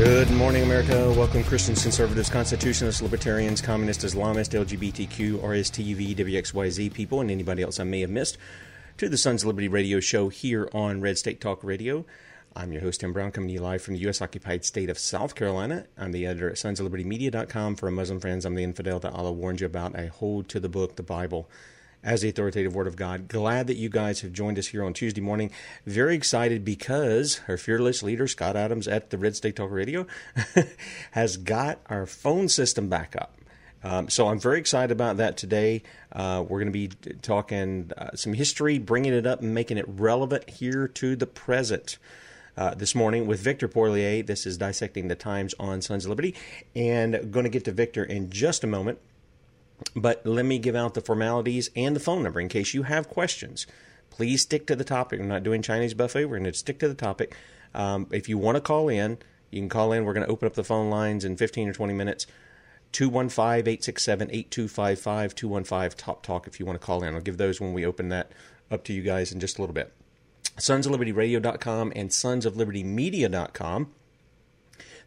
Good morning, America. Welcome, Christians, conservatives, constitutionalists, libertarians, communists, Islamists, LGBTQ, RSTV, WXYZ people, and anybody else I may have missed to the Sons of Liberty radio show here on Red State Talk Radio. I'm your host, Tim Brown, coming to you live from the U.S. occupied state of South Carolina. I'm the editor at sonsoflibertymedia.com. For Muslim friends, I'm the infidel that Allah warned you about. I hold to the book, the Bible as the authoritative Word of God. Glad that you guys have joined us here on Tuesday morning. Very excited because our fearless leader, Scott Adams at the Red State Talk Radio, has got our phone system back up. Um, so I'm very excited about that today. Uh, we're going to be talking uh, some history, bringing it up and making it relevant here to the present. Uh, this morning with Victor Porlier. This is Dissecting the Times on Sons of Liberty. And going to get to Victor in just a moment. But let me give out the formalities and the phone number in case you have questions. Please stick to the topic. We're not doing Chinese buffet. We're going to stick to the topic. Um, if you want to call in, you can call in. We're going to open up the phone lines in 15 or 20 minutes. 215 867 8255 215 Top Talk if you want to call in. I'll give those when we open that up to you guys in just a little bit. Sons of Liberty Radio.com and Sons of Liberty Media.com.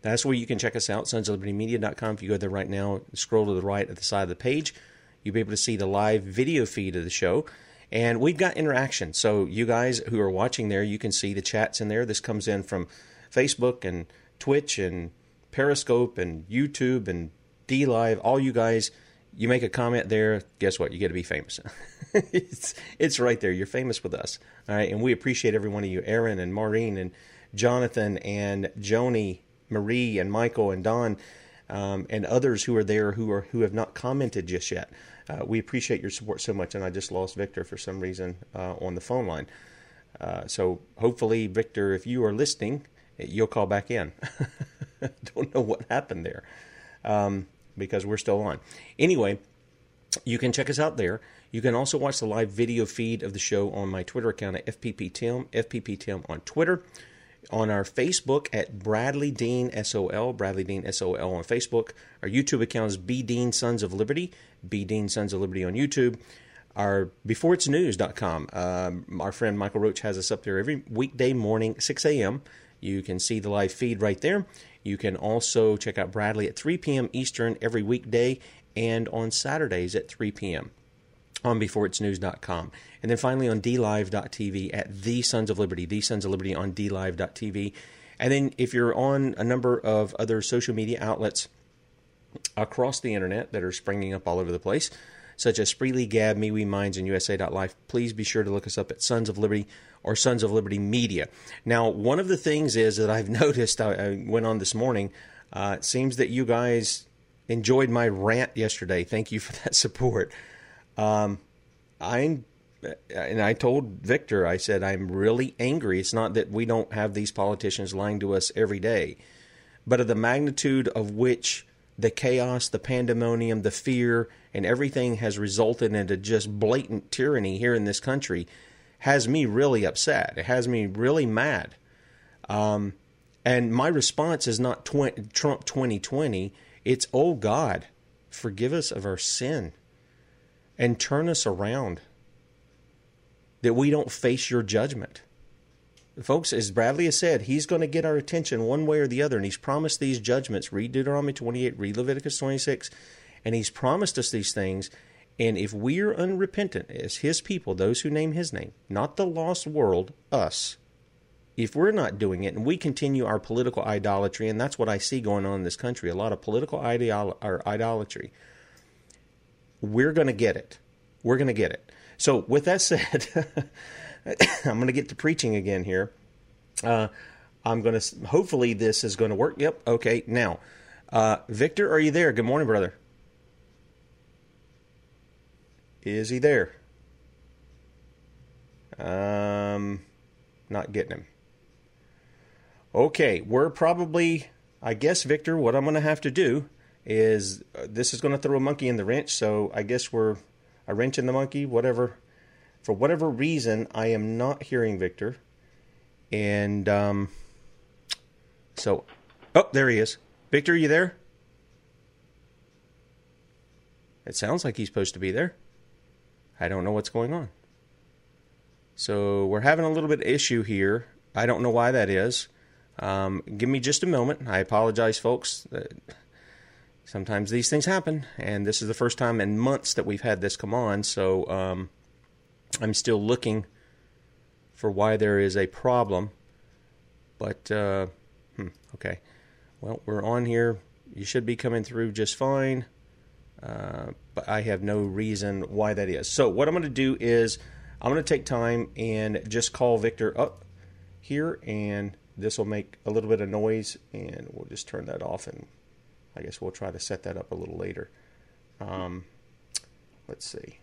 That's where you can check us out, sonsoflibertymedia.com. If you go there right now, scroll to the right at the side of the page, you'll be able to see the live video feed of the show. And we've got interaction. So you guys who are watching there, you can see the chats in there. This comes in from Facebook and Twitch and Periscope and YouTube and D Live. All you guys, you make a comment there, guess what? You get to be famous. it's it's right there. You're famous with us. All right, and we appreciate every one of you, Aaron and Maureen and Jonathan and Joni Marie and Michael and Don um, and others who are there who are who have not commented just yet. Uh, we appreciate your support so much, and I just lost Victor for some reason uh, on the phone line. Uh, so hopefully, Victor, if you are listening, you'll call back in. Don't know what happened there um, because we're still on. Anyway, you can check us out there. You can also watch the live video feed of the show on my Twitter account at FPPTim, FPPTim on Twitter on our Facebook at Bradley Dean SOL, Bradley Dean SOL on Facebook. Our YouTube account is B Dean Sons of Liberty, B Dean Sons of Liberty on YouTube. Our beforeitsnews.com, um, our friend Michael Roach has us up there every weekday morning, 6 a.m. You can see the live feed right there. You can also check out Bradley at 3 p.m. Eastern every weekday and on Saturdays at 3 p.m. on beforeitsnews.com. And then finally on dlive.tv at The Sons of Liberty, The Sons of Liberty on dlive.tv. And then if you're on a number of other social media outlets across the internet that are springing up all over the place, such as Spreely, Gab, MeWe, Minds, and USA.life, please be sure to look us up at Sons of Liberty or Sons of Liberty Media. Now, one of the things is that I've noticed, I, I went on this morning, uh, it seems that you guys enjoyed my rant yesterday. Thank you for that support. Um, I'm and I told Victor, I said, I'm really angry. It's not that we don't have these politicians lying to us every day, but of the magnitude of which the chaos, the pandemonium, the fear, and everything has resulted into just blatant tyranny here in this country has me really upset. It has me really mad. Um, and my response is not tw- Trump 2020. It's, oh God, forgive us of our sin and turn us around that we don't face your judgment. Folks, as Bradley has said, he's going to get our attention one way or the other, and he's promised these judgments. Read Deuteronomy 28, read Leviticus 26, and he's promised us these things. And if we're unrepentant as his people, those who name his name, not the lost world, us, if we're not doing it and we continue our political idolatry, and that's what I see going on in this country a lot of political ideolo- or idolatry, we're going to get it. We're going to get it. So, with that said, I'm going to get to preaching again here. Uh, I'm going to, hopefully, this is going to work. Yep. Okay. Now, uh, Victor, are you there? Good morning, brother. Is he there? Um, not getting him. Okay, we're probably, I guess, Victor, what I'm going to have to do is uh, this is going to throw a monkey in the wrench. So I guess we're a wrench in the monkey, whatever. For whatever reason, I am not hearing Victor. And um, so, oh, there he is. Victor, are you there? It sounds like he's supposed to be there. I don't know what's going on. So we're having a little bit of issue here. I don't know why that is. Um, give me just a moment. I apologize, folks. Sometimes these things happen, and this is the first time in months that we've had this come on. So um, I'm still looking for why there is a problem. But uh, hmm, okay, well we're on here. You should be coming through just fine. Uh, but I have no reason why that is. So what I'm going to do is I'm going to take time and just call Victor up here, and this will make a little bit of noise, and we'll just turn that off, and I guess we'll try to set that up a little later. Um, let's see.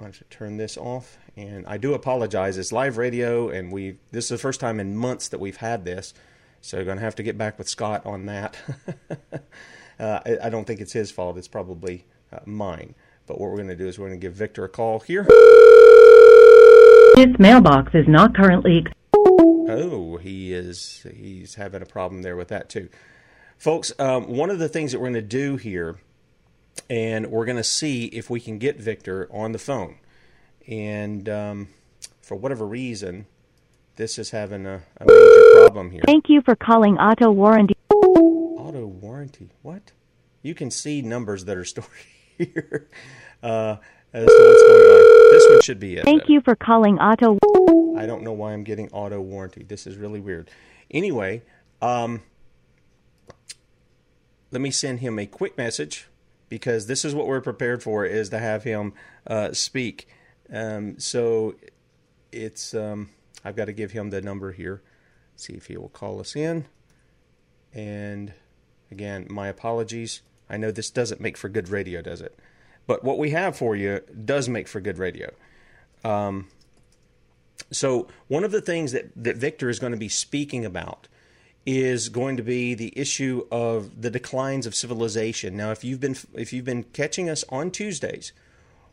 I have to turn this off, and I do apologize. It's live radio, and we this is the first time in months that we've had this, so we're going to have to get back with Scott on that. uh, I, I, don't think it's his fault. It's probably uh, mine. But what we're going to do is we're going to give Victor a call here. His mailbox is not currently. Oh, he is. He's having a problem there with that too, folks. Um, one of the things that we're going to do here, and we're going to see if we can get Victor on the phone, and um, for whatever reason, this is having a, a major problem here. Thank you for calling Auto Warranty. Auto Warranty. What? You can see numbers that are stored here uh, as to what's going on. This one should be it. Thank you for calling Auto. I don't know why I'm getting auto warranty. This is really weird. Anyway, um, let me send him a quick message because this is what we're prepared for: is to have him uh, speak. Um, so it's um, I've got to give him the number here. See if he will call us in. And again, my apologies. I know this doesn't make for good radio, does it? But what we have for you does make for good radio. Um, so, one of the things that, that Victor is going to be speaking about is going to be the issue of the declines of civilization. Now, if you've been if you've been catching us on Tuesdays,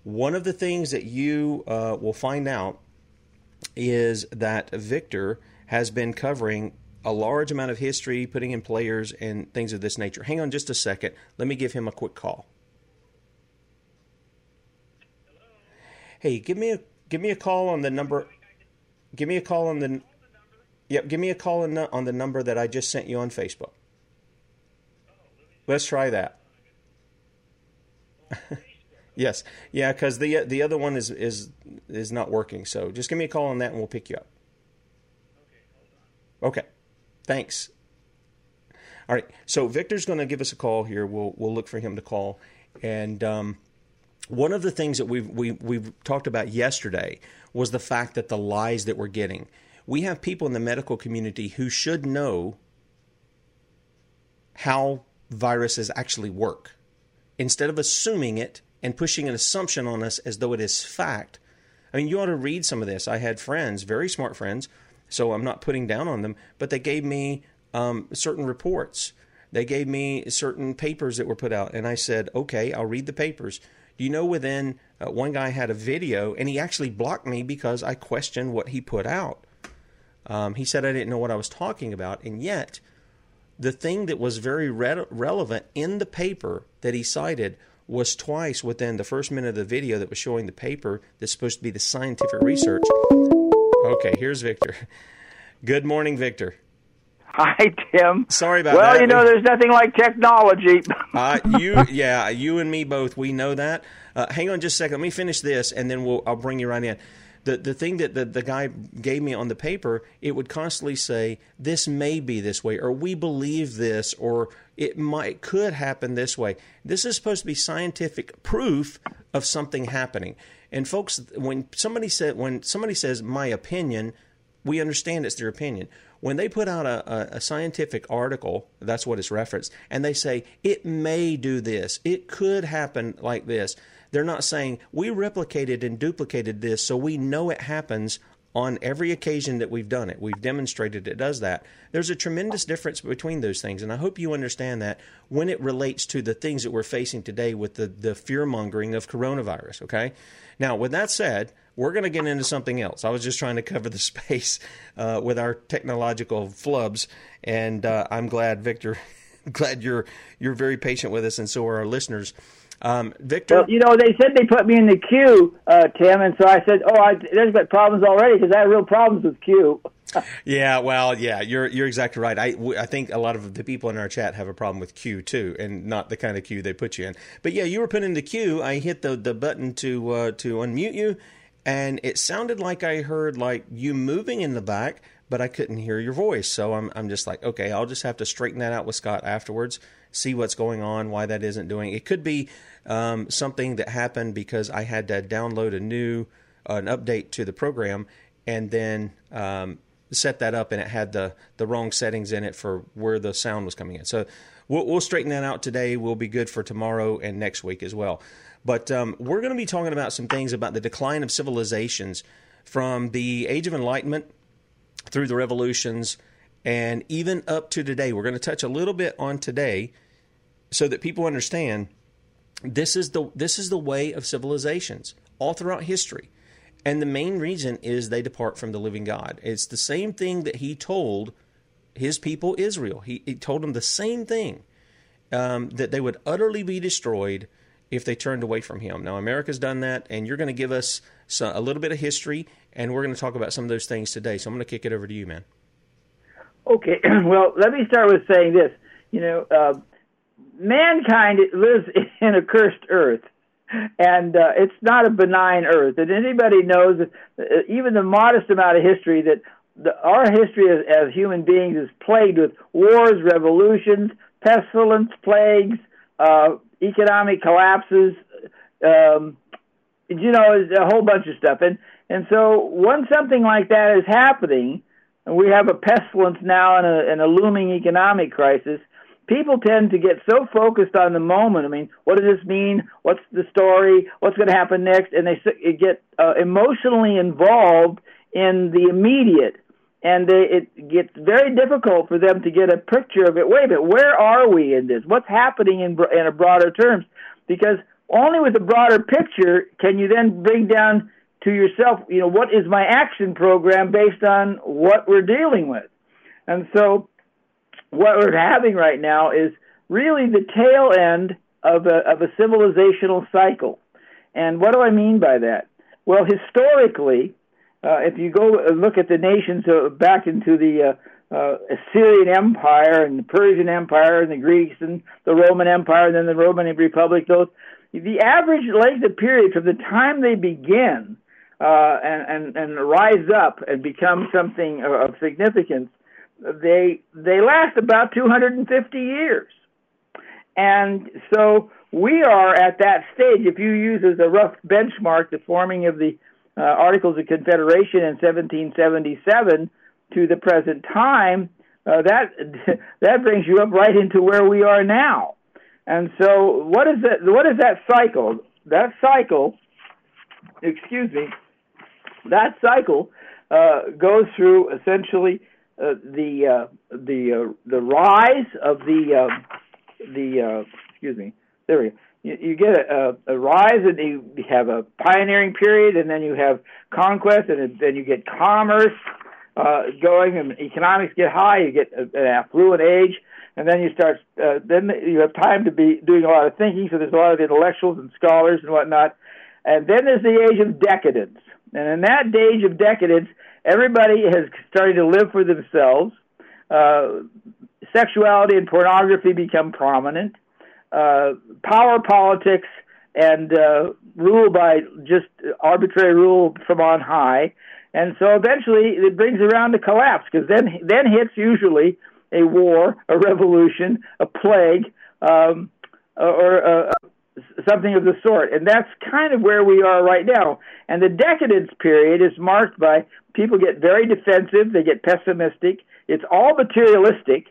one of the things that you uh, will find out is that Victor has been covering a large amount of history, putting in players and things of this nature. Hang on just a second. Let me give him a quick call. Hey, give me a give me a call on the number. Give me a call on the. Yep, give me a call on the, number that I just sent you on Facebook. Let's try that. yes, yeah, because the the other one is is is not working. So just give me a call on that, and we'll pick you up. Okay. Thanks. All right. So Victor's going to give us a call here. We'll we'll look for him to call. And um, one of the things that we've we we've talked about yesterday was the fact that the lies that we're getting. We have people in the medical community who should know how viruses actually work. Instead of assuming it and pushing an assumption on us as though it is fact. I mean, you ought to read some of this. I had friends, very smart friends, so I'm not putting down on them, but they gave me um, certain reports. They gave me certain papers that were put out, and I said, okay, I'll read the papers. Do you know within uh, one guy had a video, and he actually blocked me because I questioned what he put out. Um, he said I didn't know what I was talking about, and yet the thing that was very re- relevant in the paper that he cited was twice within the first minute of the video that was showing the paper that's supposed to be the scientific research. Okay, here's Victor. Good morning, Victor. Hi, Tim. Sorry about well, that. Well, you know, there's nothing like technology. uh, you, yeah, you and me both. We know that. Uh, hang on just a second. Let me finish this, and then we'll. I'll bring you right in. The the thing that the, the guy gave me on the paper, it would constantly say, "This may be this way," or "We believe this," or "It might could happen this way." This is supposed to be scientific proof of something happening. And folks, when somebody said when somebody says my opinion, we understand it's their opinion. When they put out a, a, a, scientific article, that's what it's referenced, and they say it may do this, it could happen like this. They're not saying we replicated and duplicated this so we know it happens on every occasion that we've done it. We've demonstrated it does that. There's a tremendous difference between those things, and I hope you understand that when it relates to the things that we're facing today with the, the fear mongering of coronavirus, okay? Now, with that said, we're going to get into something else. I was just trying to cover the space uh, with our technological flubs, and uh, I'm glad, Victor, glad you're you're very patient with us, and so are our listeners. Um, Victor, well, you know, they said they put me in the queue, uh, Tim, and so I said, "Oh, I, there's been problems already because I have real problems with queue. yeah, well, yeah, you're you're exactly right. I, I think a lot of the people in our chat have a problem with queue too, and not the kind of queue they put you in. But yeah, you were put in the queue. I hit the the button to uh, to unmute you, and it sounded like I heard like you moving in the back, but I couldn't hear your voice. So I'm I'm just like, okay, I'll just have to straighten that out with Scott afterwards, see what's going on, why that isn't doing. It could be um, something that happened because I had to download a new uh, an update to the program, and then um, set that up and it had the the wrong settings in it for where the sound was coming in. So we'll, we'll straighten that out today. We'll be good for tomorrow and next week as well. But um, we're going to be talking about some things about the decline of civilizations from the Age of Enlightenment through the revolutions and even up to today. We're going to touch a little bit on today so that people understand this is the this is the way of civilizations all throughout history. And the main reason is they depart from the living God. It's the same thing that he told his people Israel. He, he told them the same thing um, that they would utterly be destroyed if they turned away from him. Now, America's done that, and you're going to give us some, a little bit of history, and we're going to talk about some of those things today. So I'm going to kick it over to you, man. Okay. Well, let me start with saying this. You know, uh, mankind lives in a cursed earth and uh, it's not a benign earth. And anybody knows, that, uh, even the modest amount of history, that the, our history as, as human beings is plagued with wars, revolutions, pestilence, plagues, uh, economic collapses. Um, you know, a whole bunch of stuff. And and so when something like that is happening, and we have a pestilence now and a, and a looming economic crisis, people tend to get so focused on the moment. I mean, what does this mean? What's the story? What's going to happen next? And they get uh, emotionally involved in the immediate, and they, it gets very difficult for them to get a picture of it. Wait a minute, where are we in this? What's happening in in a broader terms? Because only with a broader picture can you then bring down to yourself, you know, what is my action program based on what we're dealing with? And so what we're having right now is really the tail end of a, of a civilizational cycle. And what do I mean by that? Well, historically, uh, if you go look at the nations uh, back into the uh, uh, Assyrian Empire and the Persian Empire and the Greeks and the Roman Empire and then the Roman Republic, those the average length of period from the time they begin uh, and, and, and rise up and become something of significance they they last about 250 years. And so we are at that stage. If you use as a rough benchmark the forming of the uh, Articles of Confederation in 1777 to the present time, uh, that that brings you up right into where we are now. And so, what is that? What is that cycle? That cycle, excuse me, that cycle uh, goes through essentially uh, the uh, the uh, the rise of the uh, the uh, excuse me there we go. You, you get a, a, a rise and you have a pioneering period and then you have conquest and then you get commerce going and economics get high you get an affluent age and then you start then you have time to be doing a lot of thinking. So there's a lot of intellectuals and scholars and whatnot. And then there's the age of decadence. And in that age of decadence everybody has started to live for themselves. Uh, sexuality and pornography become prominent. Uh, power politics and uh, rule by just arbitrary rule from on high. And so eventually it brings around to collapse because then then hits usually a war, a revolution, a plague, um, or uh, something of the sort. And that's kind of where we are right now. And the decadence period is marked by people get very defensive, they get pessimistic. It's all materialistic,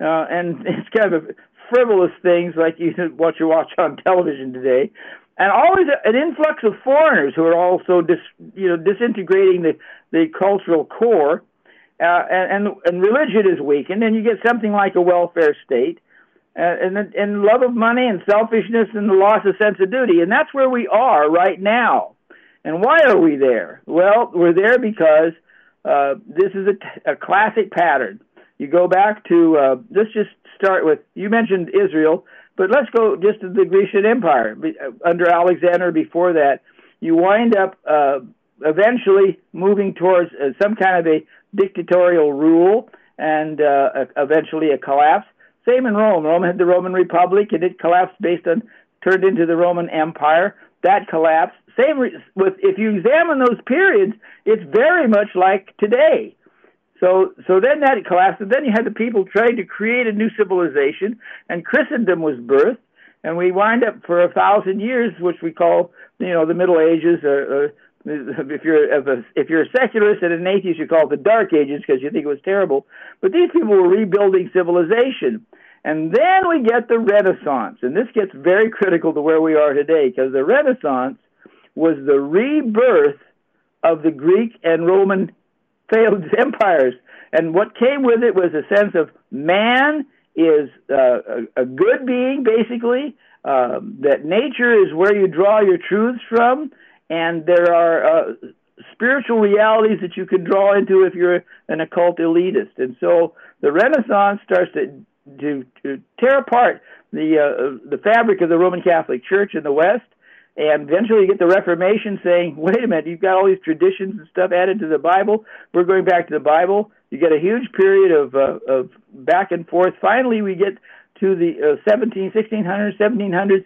uh, and it's kind of frivolous things like you what you watch on television today, and always an influx of foreigners who are also dis, you know disintegrating the the cultural core, uh, and, and and religion is weakened, and you get something like a welfare state. Uh, and and love of money and selfishness and the loss of sense of duty, and that's where we are right now. And why are we there? Well, we're there because uh, this is a, a classic pattern. You go back to uh, let's just start with you mentioned Israel, but let's go just to the Grecian Empire uh, under Alexander. Before that, you wind up uh, eventually moving towards uh, some kind of a dictatorial rule and uh, eventually a collapse. Same in Rome. Rome had the Roman Republic, and it collapsed based on turned into the Roman Empire. That collapsed. Same re- with if you examine those periods, it's very much like today. So, so then that collapsed, and then you had the people trying to create a new civilization, and Christendom was birthed, and we wind up for a thousand years, which we call, you know, the Middle Ages, or, or if you're a, if you're a secularist and an atheist, you call it the Dark Ages because you think it was terrible. But these people were rebuilding civilization, and then we get the Renaissance, and this gets very critical to where we are today because the Renaissance was the rebirth of the Greek and Roman failed empires. And what came with it was a sense of man is uh, a, a good being, basically, um, that nature is where you draw your truths from, and there are uh, spiritual realities that you can draw into if you're an occult elitist. And so the Renaissance starts to to, to tear apart the uh, the fabric of the Roman Catholic Church in the West and eventually you get the Reformation saying, wait a minute, you've got all these traditions and stuff added to the Bible. We're going back to the Bible. You get a huge period of, uh, of back and forth. Finally, we get to the uh, 17, 1600s, 1700s.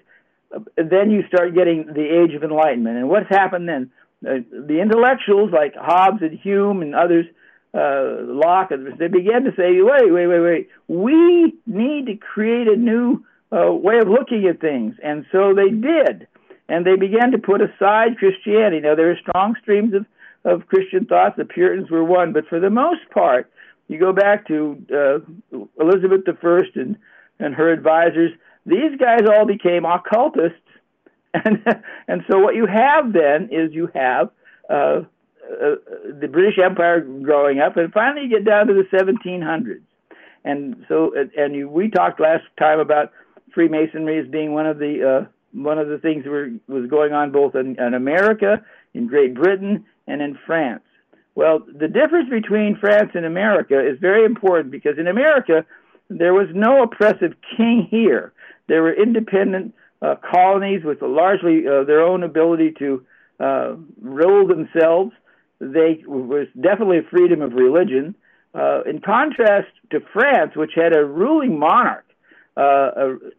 Uh, then you start getting the Age of Enlightenment. And what's happened then? Uh, the intellectuals like Hobbes and Hume and others, uh, Locke, they began to say, wait, wait, wait, wait. We need to create a new uh, way of looking at things. And so they did and they began to put aside Christianity. Now, there are strong streams of, of Christian thoughts. The Puritans were one, but for the most part, you go back to uh, Elizabeth I and, and her advisors, these guys all became occultists. And, and so what you have then is you have uh, uh, the British Empire growing up, and finally you get down to the 1700s. And so, and you, we talked last time about Freemasonry as being one of the uh, one of the things that were, was going on both in, in America, in Great Britain, and in France. Well, the difference between France and America is very important because in America, there was no oppressive king here. There were independent uh, colonies with largely uh, their own ability to uh, rule themselves. They was definitely freedom of religion. Uh, in contrast to France, which had a ruling monarch uh,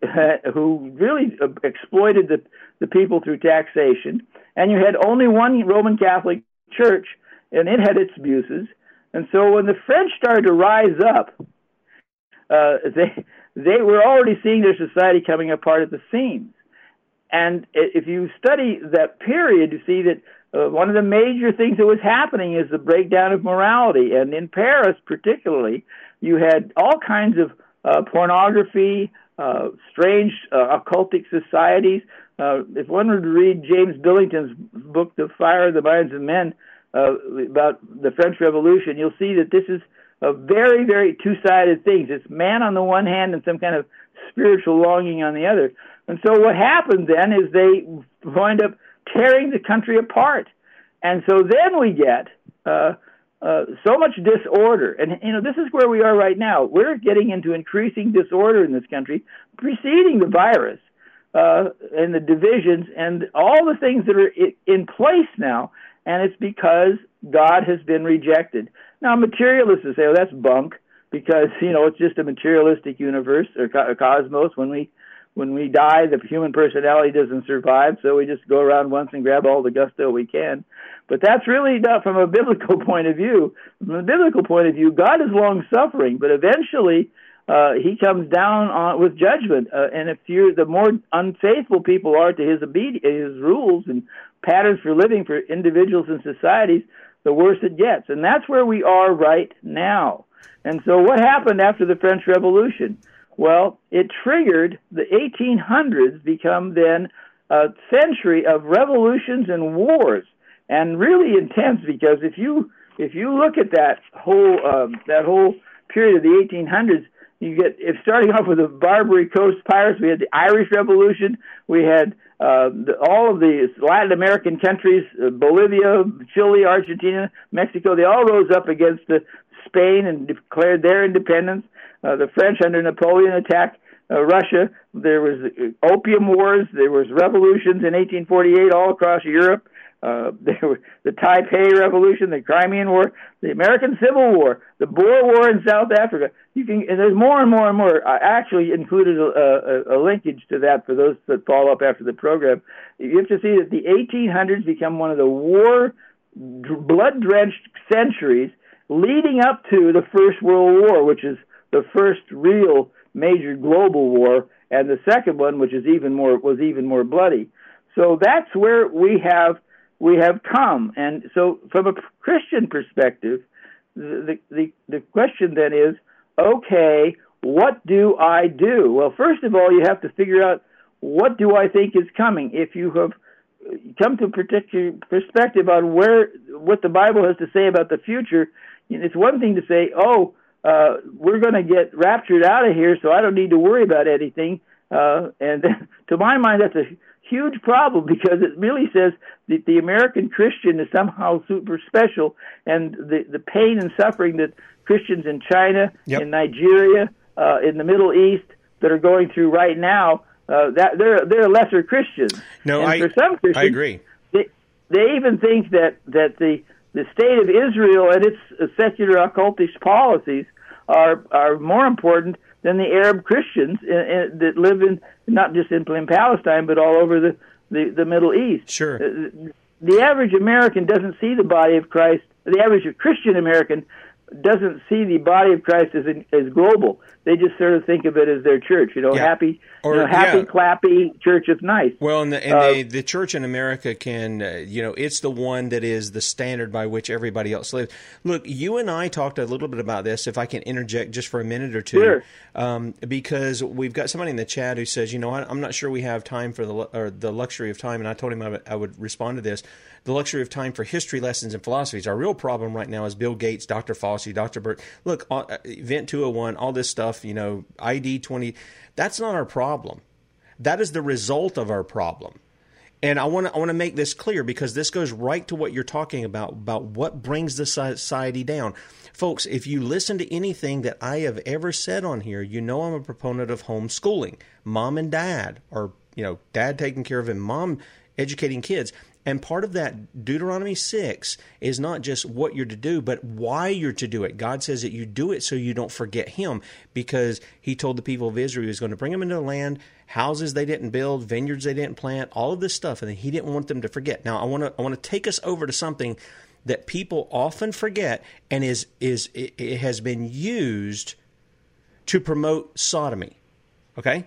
who really exploited the, the people through taxation. And you had only one Roman Catholic church, and it had its abuses. And so when the French started to rise up, uh, they they were already seeing their society coming apart at the seams. And if you study that period, you see that uh, one of the major things that was happening is the breakdown of morality. And in Paris, particularly, you had all kinds of uh, pornography, uh, strange uh, occultic societies. Uh, if one were to read James Billington's book, The Fire of the Minds of Men, uh, about the French Revolution, you'll see that this is a very, very two-sided thing. It's man on the one hand and some kind of spiritual longing on the other. And so what happened then is they wind up tearing the country apart. And so then we get uh, uh, so much disorder. And, you know, this is where we are right now. We're getting into increasing disorder in this country, preceding the virus uh, and the divisions and all the things that are in place now. And it's because God has been rejected. Now, materialists say, oh, that's bunk because, you know, it's just a materialistic universe or co- cosmos when we when we die, the human personality doesn't survive, so we just go around once and grab all the gusto we can. But that's really not from a biblical point of view. From a biblical point of view, God is long suffering, but eventually uh, he comes down on, with judgment. Uh, and if you're the more unfaithful people are to his obedience, his rules and patterns for living for individuals and societies, the worse it gets. And that's where we are right now. And so, what happened after the French Revolution? Well, it triggered the 1800s become then a century of revolutions and wars, and really intense because if you if you look at that whole um, that whole period of the 1800s, you get if starting off with the Barbary Coast pirates, we had the Irish Revolution, we had uh, the, all of the Latin American countries, uh, Bolivia, Chile, Argentina, Mexico, they all rose up against the Spain and declared their independence. Uh, the French under Napoleon attacked uh, Russia. There was uh, opium wars. There was revolutions in 1848 all across Europe. Uh, there were the Taiping Revolution, the Crimean War, the American Civil War, the Boer War in South Africa. You can, and there's more and more and more. I actually included a, a, a linkage to that for those that follow up after the program. You have to see that the 1800s become one of the war, blood-drenched centuries leading up to the First World War, which is the first real major global war, and the second one, which is even more was even more bloody. So that's where we have we have come. And so, from a Christian perspective, the the the question then is, okay, what do I do? Well, first of all, you have to figure out what do I think is coming. If you have come to a particular perspective on where what the Bible has to say about the future, it's one thing to say, "Oh, uh, we're going to get raptured out of here, so I don't need to worry about anything." Uh, and to my mind, that's a huge problem because it really says that the American Christian is somehow super special, and the the pain and suffering that Christians in China, Yep. in Nigeria, uh, in the Middle East that are going through right now, uh, that they're they're lesser Christians. No, and I- for some Christians, I agree. They they even think that that the the state of Israel and its secular occultist policies are are more important than the Arab Christians in, in, that live in not just in, in Palestine but all over the, the, the Middle East. Sure. Uh, The average American doesn't see the body of Christ. The average Christian American doesn't see the body of Christ as as global. They just sort of think of it as their church. You know, Yeah. happy, Or- you know, happy, yeah. clappy church of nice. Well, and the, and Uh, the, the church in America can, uh, you know, it's the one that is the standard by which everybody else lives. Look, you and I talked a little bit about this, if I can interject just for a minute or two, Sure. um, because we've got somebody in the chat who says, you know, I, I'm not sure we have time for the or the luxury of time, and I told him I would, I would respond to this. The luxury of time for history lessons and philosophies. Our real problem right now is Bill Gates, Dr. Fauci, Dr. Birx. Look, uh, Event 201, all this stuff, you know, ID 20. That's not our problem. That is the result of our problem. And I want to I want to make this clear because this goes right to what you're talking about about what brings the society down. Folks, if you listen to anything that I have ever said on here, you know I'm a proponent of homeschooling. Mom and dad or you know, dad taking care of him, mom educating kids. And part of that Deuteronomy 6 is not just what you're to do, but why you're to do it. God says that you do it so you don't forget Him because He told the people of Israel He was going to bring them into the land, houses they didn't build, vineyards they didn't plant, all of this stuff, and He didn't want them to forget. Now, I want to I want to take us over to something that people often forget and is is it, it has been used to promote sodomy. Okay?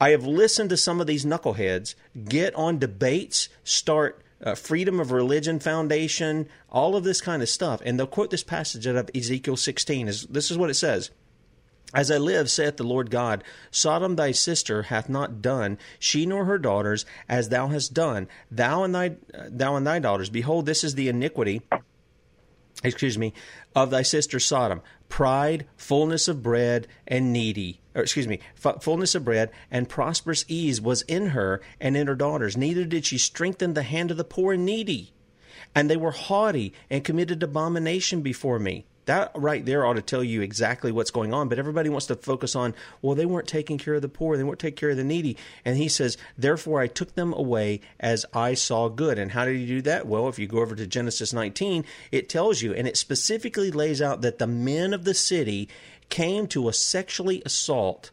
I have listened to some of these knuckleheads get on debates, start uh, Freedom of Religion Foundation, all of this kind of stuff, and they'll quote this passage out of Ezekiel 16. Is this is what it says. As I live, saith the Lord God, Sodom thy sister hath not done, she nor her daughters, as thou hast done, thou and thy uh, thou and thy daughters. Behold, this is the iniquity excuse me, of thy sister Sodom, pride, fullness of bread, and needy. Or, excuse me, f- fullness of bread and prosperous ease was in her and in her daughters. Neither did she strengthen the hand of the poor and needy. And they were haughty and committed abomination before me. That right there ought to tell you exactly what's going on. But everybody wants to focus on, well, they weren't taking care of the poor, they weren't taking care of the needy. And he says, therefore I took them away as I saw good. And how did he do that? Well, if you go over to Genesis 19, it tells you, and it specifically lays out that the men of the city came to a sexually assault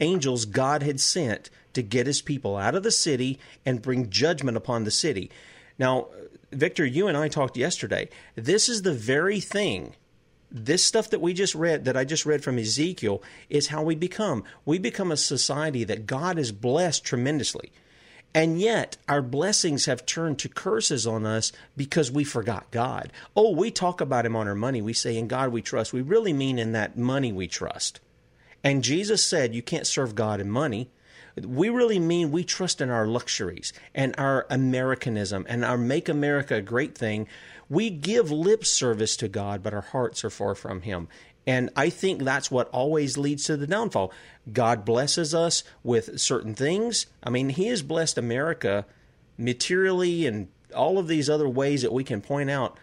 angels God had sent to get his people out of the city and bring judgment upon the city. Now, Victor, you and I talked yesterday. This is the very thing. This stuff that we just read, that I just read from Ezekiel, is how we become. We become a society that God has blessed tremendously. And yet, our blessings have turned to curses on us because we forgot God. Oh, we talk about Him on our money. We say, In God we trust. We really mean in that money we trust. And Jesus said, You can't serve God in money. We really mean we trust in our luxuries and our Americanism and our make America a great thing. We give lip service to God, but our hearts are far from Him. And I think that's what always leads to the downfall. God blesses us with certain things. I mean, He has blessed America materially and all of these other ways that we can point out,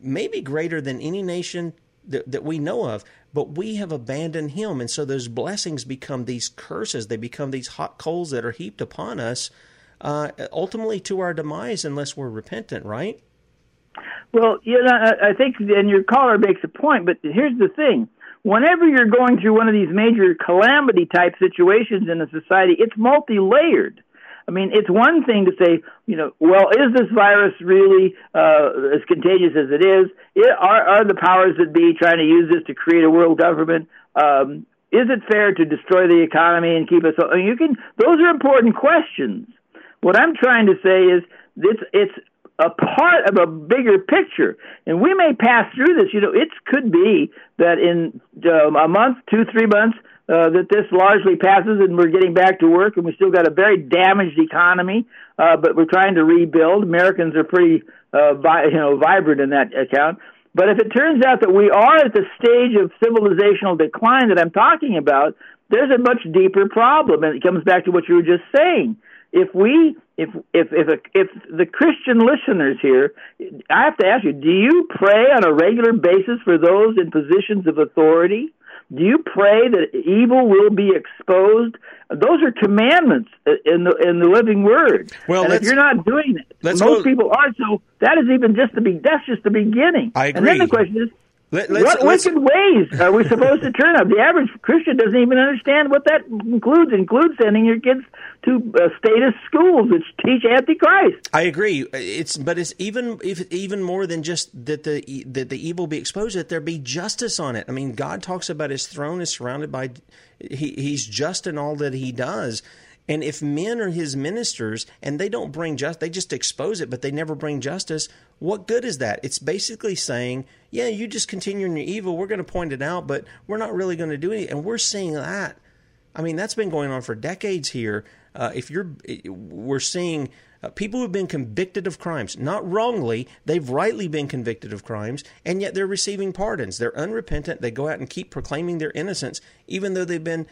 maybe greater than any nation that, that we know of, but we have abandoned Him. And so those blessings become these curses. They become these hot coals that are heaped upon us, uh, ultimately to our demise unless we're repentant, right? Well, you know, I think, and your caller makes a point, but here's the thing. Whenever you're going through one of these major calamity type situations in a society, it's multi layered. I mean, it's one thing to say, you know, well, is this virus really uh, as contagious as it is? It, are, are the powers that be trying to use this to create a world government? Um, is it fair to destroy the economy and keep us? You can. Those are important questions. What I'm trying to say is, it's it's a part of a bigger picture. And we may pass through this. You know, it could be that in um, a month, two, three months, uh, that this largely passes and we're getting back to work and we still got a very damaged economy, uh, but we're trying to rebuild. Americans are pretty, uh, vi- you know, vibrant in that account. But if it turns out that we are at the stage of civilizational decline that I'm talking about, there's a much deeper problem, and it comes back to what you were just saying if we if if if a, if the Christian listeners here, I have to ask you: Do you pray on a regular basis for those in positions of authority? Do you pray that evil will be exposed? Those are commandments in the in the living Word. Well, and if you're not doing it, most go, people are. So that is even just the be, that's just the beginning. I agree. And then the question is, let, what wicked ways are we supposed to turn up? The average Christian doesn't even understand what that includes. Includes sending your kids to uh, status schools which teach antichrist. I agree. It's but it's even if, even more than just that the that the evil be exposed. That there be justice on it. I mean, God talks about His throne is surrounded by. He, he's just in all that He does. And if men are his ministers and they don't bring justice, they just expose it, but they never bring justice, what good is that? It's basically saying, yeah, you just continue in your evil. We're going to point it out, but we're not really going to do anything. And we're seeing that. I mean, that's been going on for decades here. Uh, if you're, we're seeing uh, people who've been convicted of crimes, not wrongly, they've rightly been convicted of crimes, and yet they're receiving pardons. They're unrepentant. They go out and keep proclaiming their innocence, even though they've been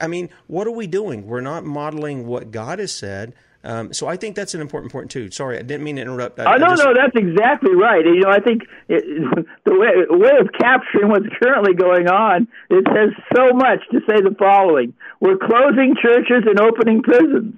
I mean, what are we doing? We're not modeling what God has said. Um, so I think that's an important point too. Sorry, I didn't mean to interrupt. I, uh, no, just... no, that's exactly right. You know, I think it, the way, way of capturing what's currently going on it says so much to say the following: We're closing churches and opening prisons.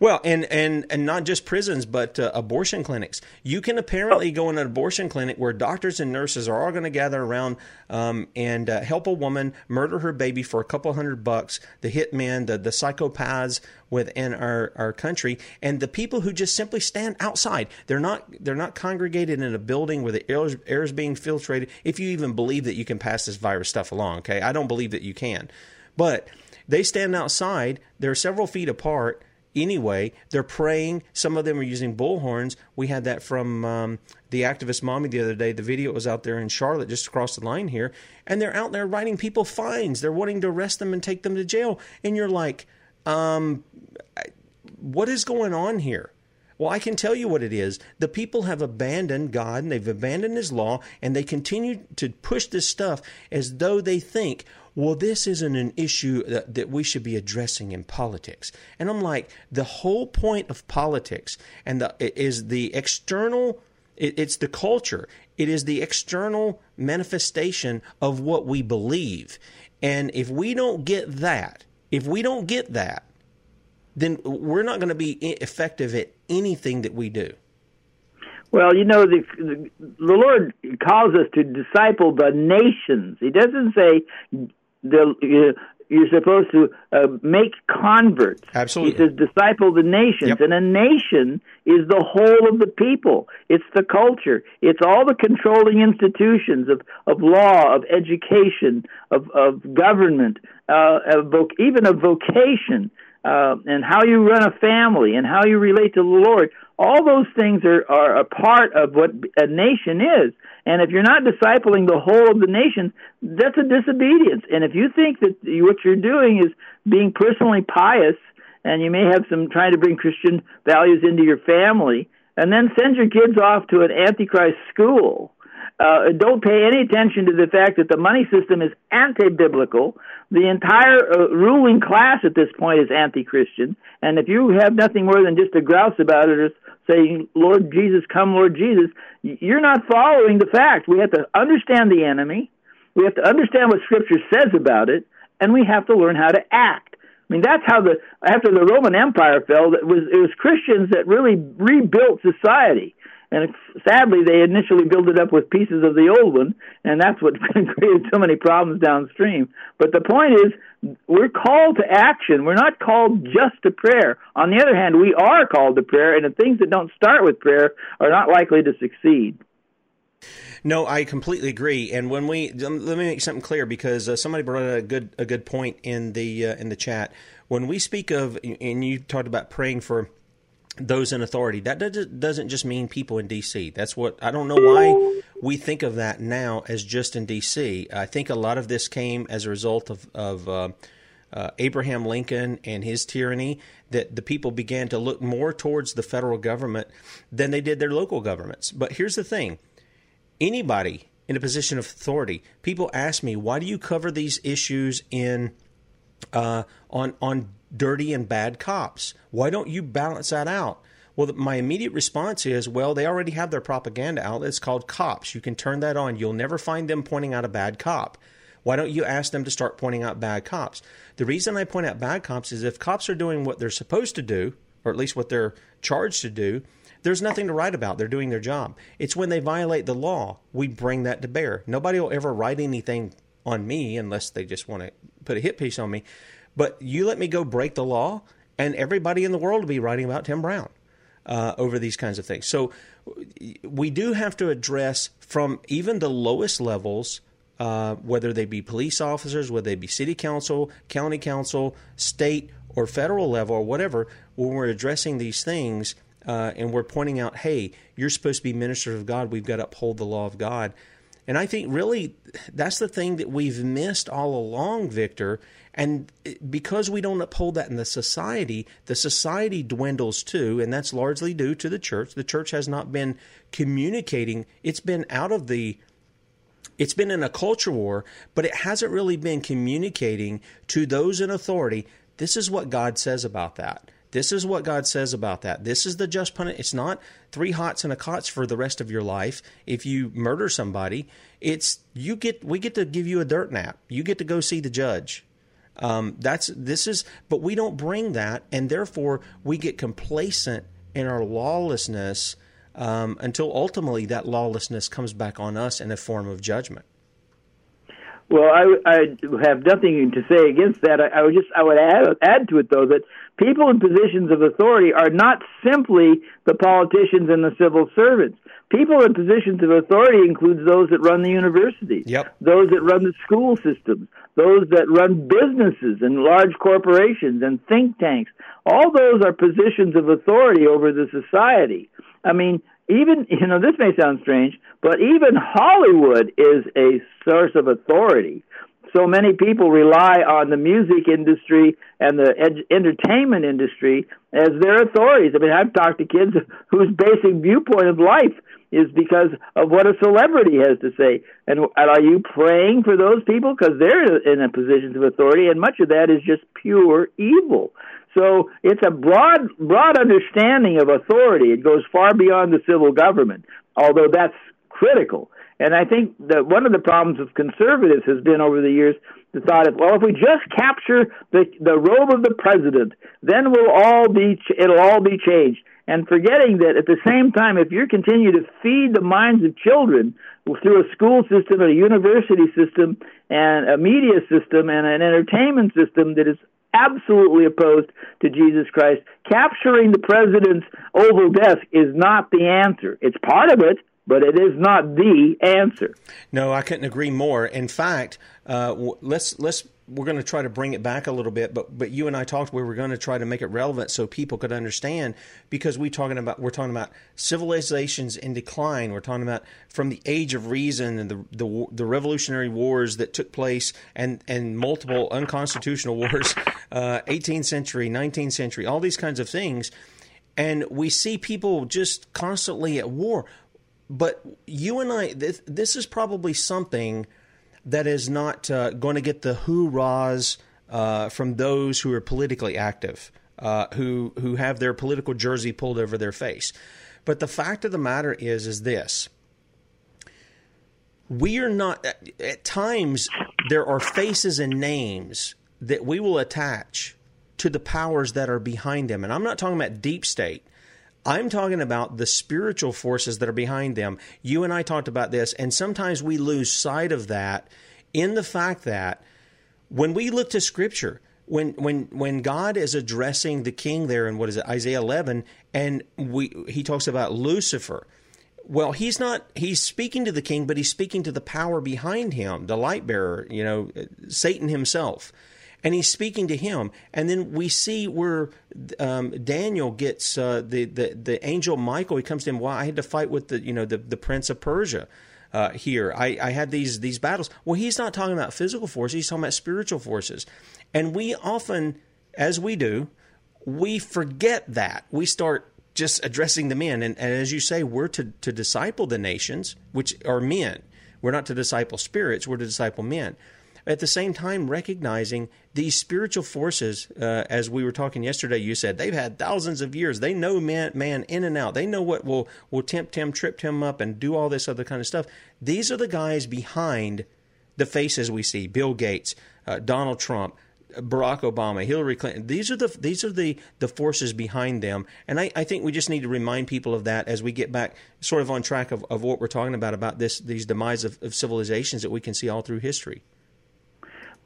Well, and and and not just prisons, but uh, abortion clinics. You can apparently go in an abortion clinic where doctors and nurses are all going to gather around um, and uh, help a woman murder her baby for a couple hundred bucks. The hitmen, the the psychopaths within our, our country, and the people who just simply stand outside. They're not they're not congregated in a building where the air, air is being filtrated. If you even believe that you can pass this virus stuff along, okay, I don't believe that you can, but they stand outside. They're several feet apart anyway. They're praying. Some of them are using bullhorns. We had that from um, the activist mommy the other day. The video was out there in Charlotte, just across the line here, and they're out there writing people fines. They're wanting to arrest them and take them to jail. And you're like, um, what is going on here? Well, I can tell you what it is. The people have abandoned God and they've abandoned His law, and they continue to push this stuff as though they think, well, this isn't an issue that, that we should be addressing in politics. And I'm like, the whole point of politics and the, is the external, it, it's the culture, it is the external manifestation of what we believe. And if we don't get that, if we don't get that, then we're not going to be effective at anything that we do. Well, you know, the, the, the Lord calls us to disciple the nations. He doesn't say the you're supposed to uh, make converts. Absolutely. He says disciple the nations, Yep. and a nation is the whole of the people. It's the culture. It's all the controlling institutions of, of law, of education, of, of government, uh, of voc- even of vocation, uh, and how you run a family and how you relate to the Lord. All those things are, are a part of what a nation is. And if you're not discipling the whole of the nation, that's a disobedience. And if you think that what you're doing is being personally pious, and you may have some trying to bring Christian values into your family, and then send your kids off to an antichrist school. Uh, don't pay any attention to the fact that the money system is anti-biblical. The entire uh, ruling class at this point is anti-Christian, and if you have nothing more than just a grouse about it, saying "Lord Jesus, come, Lord Jesus," you're not following the fact. We have to understand the enemy. We have to understand what Scripture says about it, and we have to learn how to act. I mean, that's how the after the Roman Empire fell, it was it was Christians that really rebuilt society. And sadly, they initially built it up with pieces of the old one, and that's what created so many problems downstream. But the point is, we're called to action. We're not called just to prayer. On the other hand, we are called to prayer, and the things that don't start with prayer are not likely to succeed. No, I completely agree. And when we let me make something clear because uh, somebody brought a good a good point in the uh, in the chat. When we speak of and you talked about praying for those in authority, that does- doesn't just mean people in D.C. That's what I don't know why we think of that now as just in D.C. I think a lot of this came as a result of of uh, uh, Abraham Lincoln and his tyranny. That the people began to look more towards the federal government than they did their local governments. But here's the thing anybody in a position of authority. People ask me, why do you cover these issues in uh, on on dirty and bad cops? Why don't you balance that out? Well, my immediate response is, well, they already have their propaganda outlet. It's called cops. You can turn that on. You'll never find them pointing out a bad cop. Why don't you ask them to start pointing out bad cops? The reason I point out bad cops is if cops are doing what they're supposed to do, or at least what they're charged to do, there's nothing to write about. They're doing their job. It's when they violate the law, we bring that to bear. Nobody will ever write anything on me unless they just want to put a hit piece on me. But you let me go break the law, and everybody in the world will be writing about Tim Brown uh, over these kinds of things. So we do have to address from even the lowest levels, uh, whether they be police officers, whether they be city council, county council, state or federal level or whatever, when we're addressing these things uh, and we're pointing out, hey, you're supposed to be ministers of God, we've got to uphold the law of God. And I think really that's the thing that we've missed all along, Victor. And because we don't uphold that in the society, the society dwindles too, and that's largely due to the church. The church has not been communicating, it's been out of the it's been in a culture war, but it hasn't really been communicating to those in authority. This is what God says about that. This is what God says about that. This is the just punishment. It's not three hots and a cots for the rest of your life. If you murder somebody, it's you get we get to give you a dirt nap. You get to go see the judge. Um, that's this is, but we don't bring that, and therefore we get complacent in our lawlessness um, until ultimately that lawlessness comes back on us in a form of judgment. Well, I, I have nothing to say against that. I, I would just I would add add to it though that people in positions of authority are not simply the politicians and the civil servants. People in positions of authority includes those that run the universities, Yep. those that run the school systems, those that run businesses and large corporations and think tanks. All those are positions of authority over the society. I mean, even you know this may sound strange, but even Hollywood is a source of authority. So many people rely on the music industry and the ed- entertainment industry as their authorities. I mean, I've talked to kids whose basic viewpoint of life is because of what a celebrity has to say. And are you praying for those people because they're in a position of authority? And much of that is just pure evil. So it's a broad, broad understanding of authority. It goes far beyond the civil government, although that's critical. And I think that one of the problems of conservatives has been over the years the thought of, well, if we just capture the the robe of the president, then we'll all be it'll all be changed. And forgetting that at the same time, if you continue to feed the minds of children through a school system and a university system and a media system and an entertainment system that is absolutely opposed to Jesus Christ. Capturing the president's Oval Desk is not the answer. It's part of it, but it is not the answer. No, I couldn't agree more. In fact, uh, let's let's we're going to try to bring it back a little bit, but but you and I talked we were going to try to make it relevant so people could understand because we talking about we're talking about civilizations in decline. We're talking about from the age of reason and the the, the revolutionary wars that took place and and multiple unconstitutional wars, uh, 18th century, 19th century, all these kinds of things, and we see people just constantly at war. But you and I, this, this is probably something that is not uh, going to get the hoorahs uh, from those who are politically active, uh, who who have their political jersey pulled over their face. But the fact of the matter is, is this: we are not. At times, there are faces and names that we will attach to the powers that are behind them, and I'm not talking about deep state. I'm talking about the spiritual forces that are behind them. You and I talked about this, and sometimes we lose sight of that in the fact that when we look to Scripture, when when when God is addressing the king there in what is it Isaiah 11, and we he talks about Lucifer. Well, he's not. He's speaking to the king, but he's speaking to the power behind him, the light bearer. You know, Satan himself and he's speaking to him. And then we see where um, Daniel gets uh, the, the the angel Michael. He comes to him. Well, I had to fight with the you know the the prince of Persia. Uh, here, I, I had these these battles. Well, he's not talking about physical forces; he's talking about spiritual forces. And we often, as we do, we forget that. We start just addressing the men. And, and, as you say, we're to, to disciple the nations, which are men. We're not to disciple spirits, we're to disciple men at the same time recognizing these spiritual forces, uh, as we were talking yesterday, you said they've had thousands of years. They know man, man in and out. They know what will, will tempt him, trip him up, and do all this other kind of stuff. These are the guys behind the faces we see Bill Gates, uh, Donald Trump. Barack Obama, Hillary Clinton. These are the these are the the forces behind them, and I, I think we just need to remind people of that as we get back sort of on track of, of what we're talking about about this these demise of, of civilizations that we can see all through history.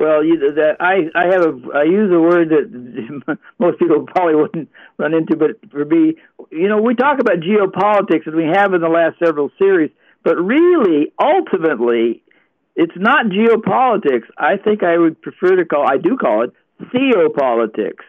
Well, you, that I I have a I use a word that most people probably wouldn't run into, but for me, you know, we talk about geopolitics and we have in the last several series, but really, ultimately, it's not geopolitics. I think I would prefer to call I do call it theopolitics.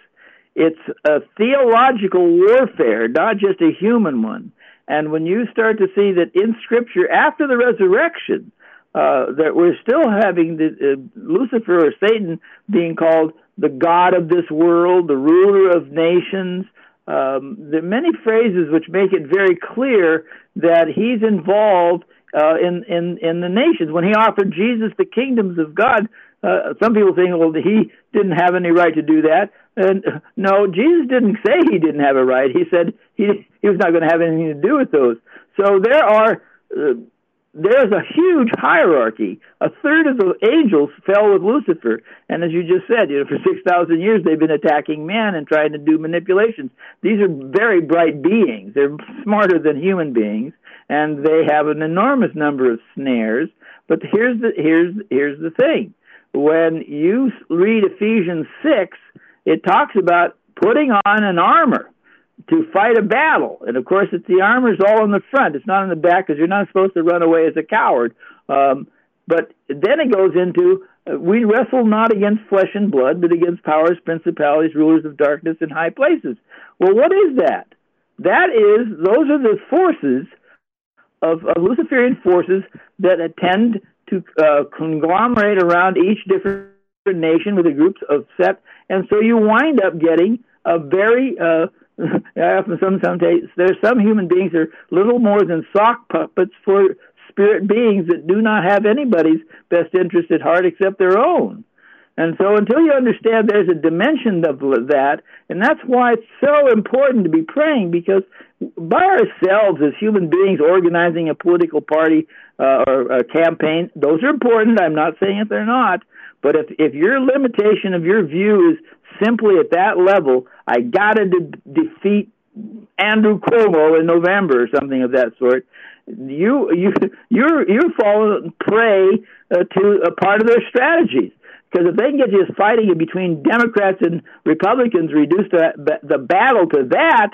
It's a theological warfare, not just a human one. And when you start to see that in Scripture, after the resurrection, uh, that we're still having the, uh, Lucifer or Satan being called the God of this world, the ruler of nations. Um, there are many phrases which make it very clear that he's involved uh, in, in, in the nations. When he offered Jesus the kingdoms of God, uh, some people think, well, he didn't have any right to do that. And uh, no, Jesus didn't say he didn't have a right. He said he he was not going to have anything to do with those. So there are uh, there's a huge hierarchy. A third of the angels fell with Lucifer, and as you just said, you know, for six thousand years they've been attacking man and trying to do manipulations. These are very bright beings. They're smarter than human beings, and they have an enormous number of snares. But here's the here's here's the thing: when you read Ephesians six, it talks about putting on an armor to fight a battle. And of course, it's the armor's all in the front. It's not in the back because you're not supposed to run away as a coward. Um, but then it goes into uh, we wrestle not against flesh and blood, but against powers, principalities, rulers of darkness in high places. Well, what is that? That is, those are the forces of, of Luciferian forces that tend to uh, conglomerate around each different nation with the groups of set, and so you wind up getting a very uh, I often sometimes there's some human beings are little more than sock puppets for spirit beings that do not have anybody's best interest at heart except their own. And so until you understand there's a dimension of that, and that's why it's so important to be praying because by ourselves as human beings organizing a political party uh, or a campaign, those are important. I'm not saying that they're not. But if, if your limitation of your view is simply at that level, I got to de- defeat Andrew Cuomo in November or something of that sort. you you you're you're falling prey uh, to a part of their strategies. Because if they can get you fighting between Democrats and Republicans, reduce the the battle to that,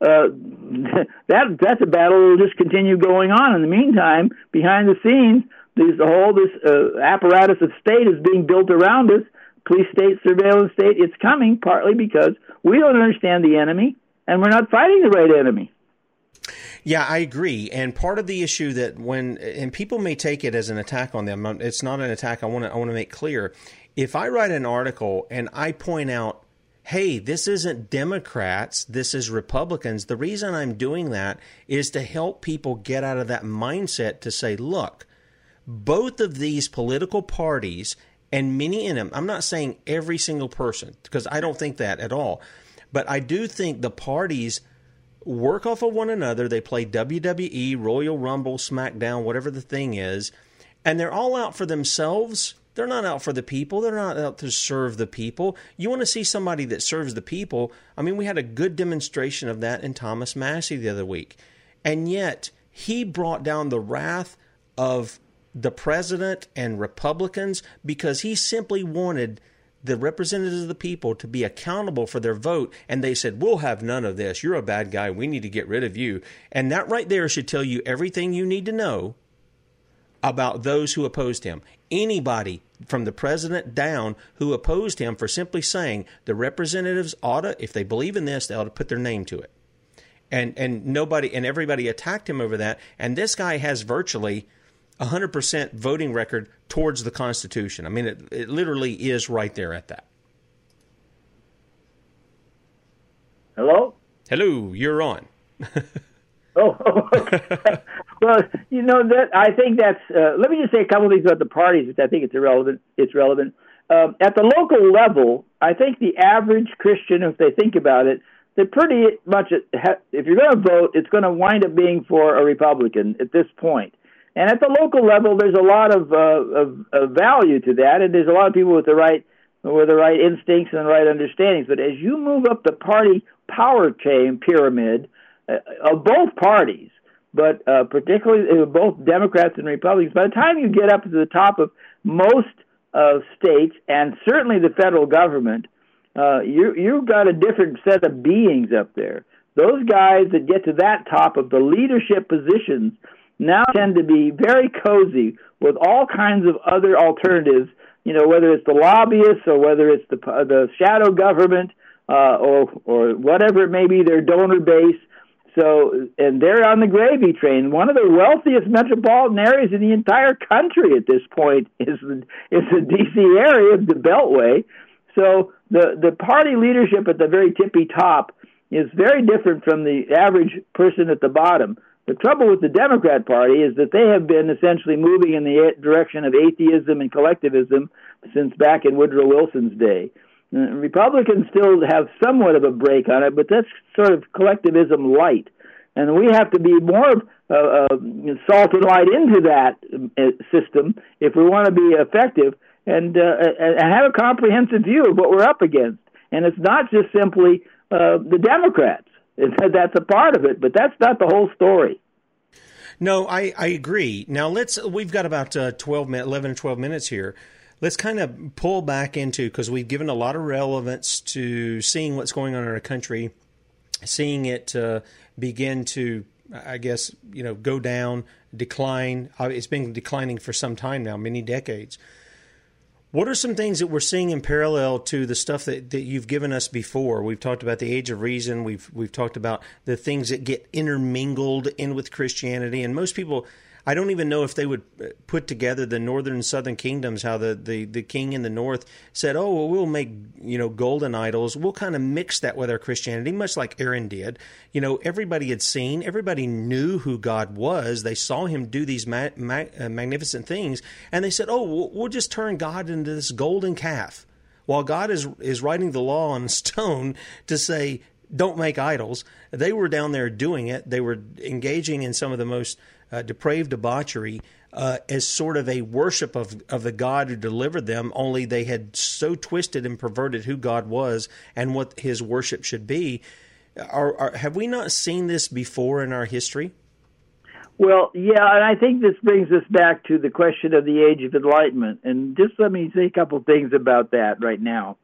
uh, that that's a battle will just continue going on. In the meantime, behind the scenes, these the whole this uh, apparatus of state is being built around us. Police state, surveillance state. It's coming partly because we don't understand the enemy and we're not fighting the right enemy. Yeah, I agree. And part of the issue that when and people may take it as an attack on them, it's not an attack. I want to I want to make clear. If I write an article and I point out, "Hey, this isn't Democrats, this is Republicans." The reason I'm doing that is to help people get out of that mindset to say, "Look, both of these political parties and many in them, I'm not saying every single person because I don't think that at all, but I do think the parties work off of one another. They play WWE, Royal Rumble, SmackDown, whatever the thing is, and they're all out for themselves. They're not out for the people. They're not out to serve the people. You want to see somebody that serves the people. I mean, we had a good demonstration of that in Thomas Massie the other week. And yet, he brought down the wrath of the president and Republicans because he simply wanted the representatives of the people to be accountable for their vote. And they said, We'll have none of this. You're a bad guy. We need to get rid of you. And that right there should tell you everything you need to know about those who opposed him. Anybody from the president down who opposed him for simply saying the representatives ought to, if they believe in this, they ought to put their name to it. And and nobody and everybody attacked him over that. And this guy has virtually 100% voting record towards the Constitution. I mean, it, it literally is right there at that. Hello? Hello, you're on. oh, okay. well, you know that I think that's. Uh, let me just say a couple of things about the parties, which I think it's irrelevant. It's relevant um, at the local level. I think the average Christian, if they think about it, they're pretty much. If you're going to vote, it's going to wind up being for a Republican at this point. And at the local level, there's a lot of, uh, of, of value to that, and there's a lot of people with the right with the right instincts and the right understandings. But as you move up the party power chain pyramid uh, of both parties, but uh, particularly uh, both Democrats and Republicans, by the time you get up to the top of most uh, states and certainly the federal government, uh, you you've got a different set of beings up there. Those guys that get to that top of the leadership positions now tend to be very cozy with all kinds of other alternatives. You know, whether it's the lobbyists or whether it's the the shadow government uh, or or whatever it may be, their donor base. So, and they're on the gravy train. One of the wealthiest metropolitan areas in the entire country at this point is the, is the D.C. area, the Beltway. So, the the party leadership at the very tippy top is very different from the average person at the bottom. The trouble with the Democrat Party is that they have been essentially moving in the direction of atheism and collectivism since back in Woodrow Wilson's day. Uh, Republicans still have somewhat of a break on it, but that's sort of collectivism light. And we have to be more uh, uh, salt and light into that uh, system if we want to be effective and, uh, and have a comprehensive view of what we're up against. And it's not just simply uh, the Democrats. That's a part of it, but that's not the whole story. No, I, I agree. Now let's we've got about uh, 12 minutes, 11 or 12 minutes here. Let's kind of pull back into because we've given a lot of relevance to seeing what's going on in our country, seeing it uh, begin to I guess, you know, go down, decline. Uh, it's been declining for some time now, many decades. What are some things that we're seeing in parallel to the stuff that, that you've given us before? We've talked about the age of reason. We've we've talked about the things that get intermingled in with Christianity, and most people I don't even know if they would uh, put together the northern and southern kingdoms. How the, the, the king in the north said, "Oh, well, we'll make you know golden idols. We'll kind of mix that with our Christianity, much like Aaron did. You know, everybody had seen, everybody knew who God was. They saw Him do these ma- ma- uh, magnificent things, and they said, "Oh, we'll, we'll just turn God into this golden calf." While God is is writing the law on stone to say, "Don't make idols," they were down there doing it. They were engaging in some of the most uh, depraved debauchery uh, as sort of a worship of, of the God who delivered them, only they had so twisted and perverted who God was and what his worship should be. Are, are, have we not seen this before in our history? Well, yeah, and I think this brings us back to the question of the age of enlightenment. And just let me say a couple things about that right now.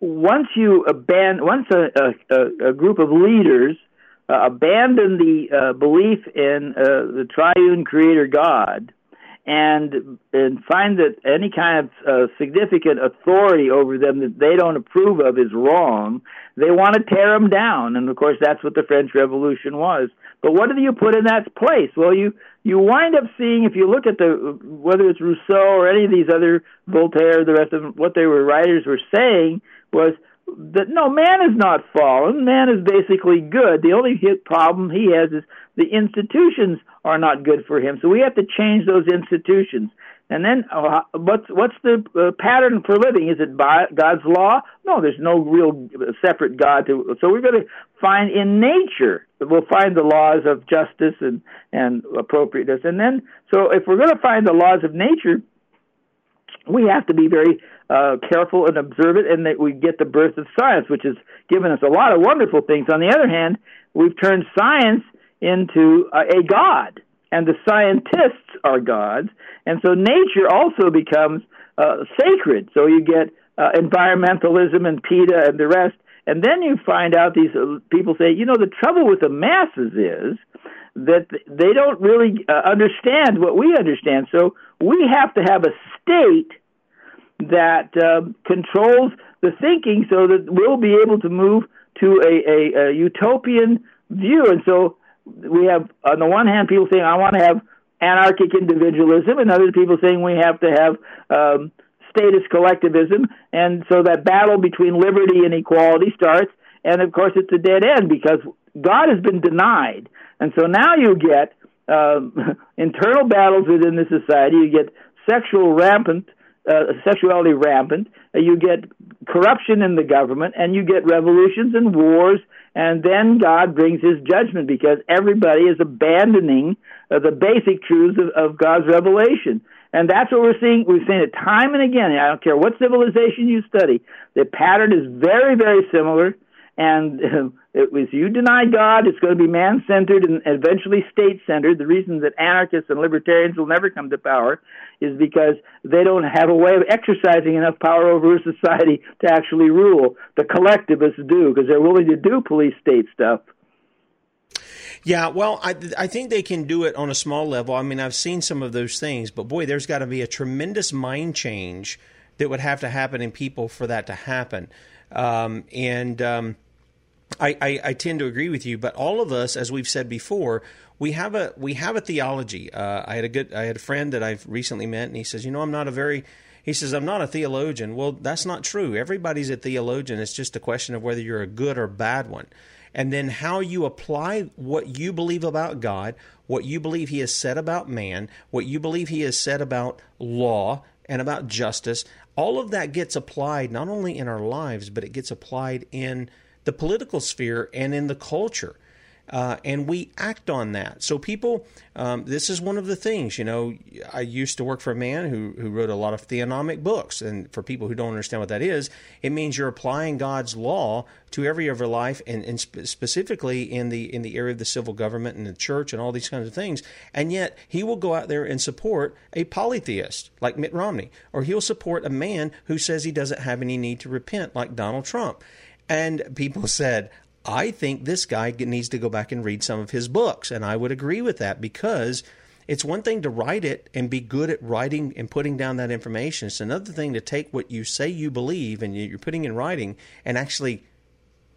Once you abandon, once a, a, a group of leaders uh, abandon the uh, belief in uh, the triune creator God, and and find that any kind of uh, significant authority over them that they don't approve of is wrong, they want to tear them down. And of course, that's what the French Revolution was. But what do you put in that place? Well, you you wind up seeing if you look at the whether it's Rousseau or any of these other Voltaire, the rest of them, what they were writers were saying was that no man is not fallen. Man is basically good. The only problem he has is the institutions are not good for him. So we have to change those institutions. And then uh, what's what's the uh, pattern for living? Is it by god's law? No there's no real separate god to so we're going to find in nature we'll find the laws of justice and and appropriateness. And then so if we're going to find the laws of nature we have to be very uh, careful and observant, and that we get the birth of science, which has given us a lot of wonderful things. On the other hand, we've turned science into a, a god, and the scientists are gods, and so nature also becomes uh, sacred. So you get uh, environmentalism and PETA and the rest, and then you find out these uh, people say, you know, the trouble with the masses is that they don't really uh, understand what we understand. So we have to have a state that uh, controls the thinking so that we'll be able to move to a, a, a utopian view. And so we have, on the one hand, people saying, I want to have anarchic individualism, and other people saying we have to have um, statist collectivism. And so that battle between liberty and equality starts. And of course, it's a dead end because God has been denied. And so now you get um, internal battles within the society. You get sexual rampant, uh, sexuality rampant. Uh, you get corruption in the government, and you get revolutions and wars. And then God brings His judgment because everybody is abandoning uh, the basic truths of, of God's revelation. And that's what we're seeing. We've seen it time and again. I don't care what civilization you study. The pattern is very, very similar. And it was you deny God, it's going to be man centered and eventually state centered. The reason that anarchists and libertarians will never come to power is because they don't have a way of exercising enough power over society to actually rule. The collectivists do because they're willing to do police state stuff. Yeah, well, I, I think they can do it on a small level. I mean, I've seen some of those things, but boy, there's got to be a tremendous mind change that would have to happen in people for that to happen. Um, and um, I, I, I, tend to agree with you, but all of us, as we've said before, we have a we have a theology. Uh, I had a good I had a friend that I've recently met, and he says, you know, I'm not a very he says I'm not a theologian. Well, that's not true. Everybody's a theologian. It's just a question of whether you're a good or bad one, and then how you apply what you believe about God, what you believe He has said about man, what you believe He has said about law and about justice. All of that gets applied not only in our lives, but it gets applied in the political sphere and in the culture. Uh, and we act on that. So people, um, this is one of the things. You know, I used to work for a man who who wrote a lot of theonomic books, and for people who don't understand what that is, it means you're applying God's law to every of life, and, and sp- specifically in the in the area of the civil government and the church and all these kinds of things. And yet, he will go out there and support a polytheist like Mitt Romney, or he'll support a man who says he doesn't have any need to repent like Donald Trump. And people said, I think this guy needs to go back and read some of his books. And I would agree with that because it's one thing to write it and be good at writing and putting down that information. It's another thing to take what you say you believe and you're putting in writing and actually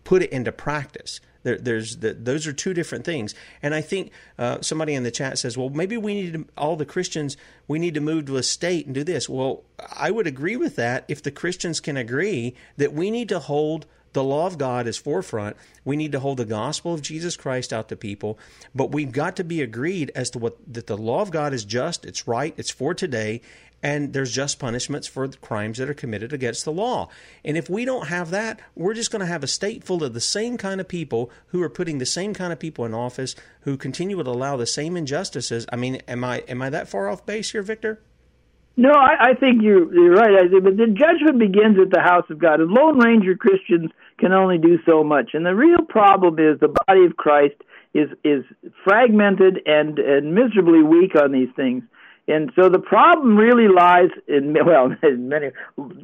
put it into practice. There, there's the, those are two different things, and I think uh, somebody in the chat says, "Well, maybe we need to, all the Christians we need to move to a state and do this." Well, I would agree with that if the Christians can agree that we need to hold the law of God is forefront. We need to hold the gospel of Jesus Christ out to people, but we've got to be agreed as to what that the law of God is just, it's right, it's for today, and there's just punishments for the crimes that are committed against the law. And if we don't have that, we're just going to have a state full of the same kind of people who are putting the same kind of people in office who continue to allow the same injustices. I mean, am I am I that far off base here, Victor? No, I, I think you're, you're right. I think, but the judgment begins at the house of God. And Lone Ranger Christians can only do so much. And the real problem is the body of Christ is is fragmented and and miserably weak on these things. And so the problem really lies in well, in many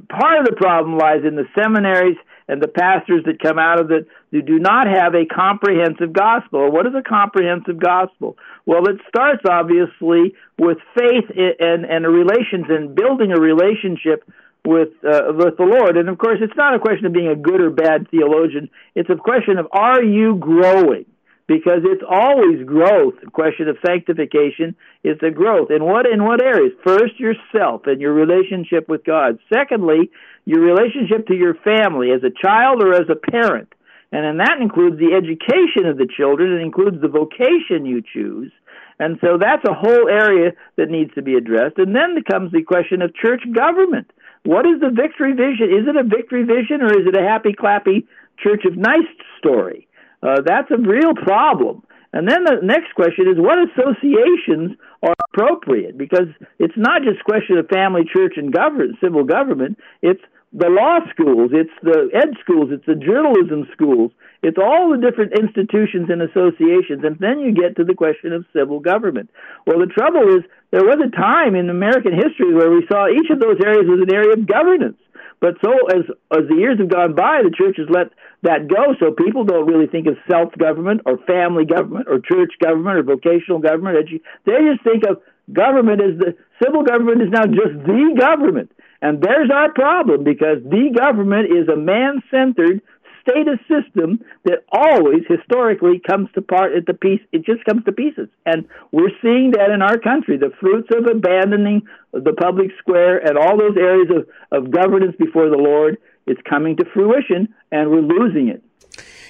part of the problem lies in the seminaries and the pastors that come out of it who do not have a comprehensive gospel. What is a comprehensive gospel? Well, it starts obviously with faith and and a relations and building a relationship with uh, with the Lord. And of course, it's not a question of being a good or bad theologian. It's a question of are you growing? Because it's always growth. The question of sanctification is the growth. In what in what areas? First, yourself and your relationship with God. Secondly, your relationship to your family as a child or as a parent. And then that includes the education of the children. It includes the vocation you choose. And so that's a whole area that needs to be addressed. And then comes the question of church government. What is the victory vision? Is it a victory vision or is it a happy clappy Church of Nice story? Uh, that's a real problem. And then the next question is what associations are appropriate? Because it's not just question of family, church, and government, civil government. It's the law schools, it's the ed schools, it's the journalism schools, it's all the different institutions and associations, and then you get to the question of civil government. Well, the trouble is there was a time in American history where we saw each of those areas as an area of governance. But so as as the years have gone by, the church has let that go. So people don't really think of self government or family government or church government or vocational government. They just think of government as the civil government is now just the government. And there's our problem because the government is a man centered status system that always historically comes to part at the piece it just comes to pieces. And we're seeing that in our country. The fruits of abandoning the public square and all those areas of, of governance before the lord it's coming to fruition and we're losing it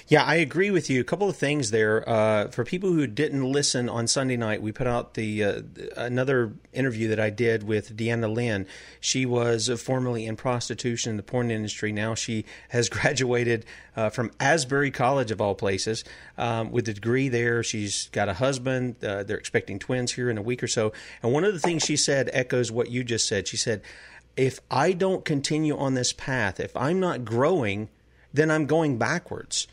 yeah, I agree with you. A couple of things there. Uh, for people who didn't listen on Sunday night, we put out the uh, another interview that I did with Deanna Lynn. She was formerly in prostitution in the porn industry. Now she has graduated uh, from Asbury College, of all places, um, with a degree there. She's got a husband. Uh, they're expecting twins here in a week or so. And one of the things she said echoes what you just said. She said, if I don't continue on this path, if I'm not growing, then I'm going backwards.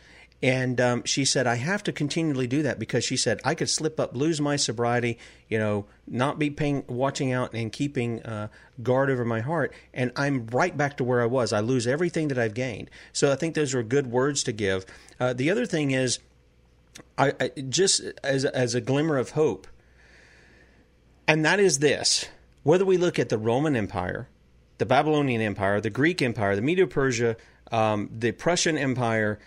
And um, she said, I have to continually do that because she said, I could slip up, lose my sobriety, you know, not be paying, watching out and keeping uh, guard over my heart. And I'm right back to where I was. I lose everything that I've gained. So I think those are good words to give. Uh, the other thing is, I, I, just as, as a glimmer of hope, and that is this whether we look at the Roman Empire, the Babylonian Empire, the Greek Empire, the Medo Persia, um, the Prussian Empire,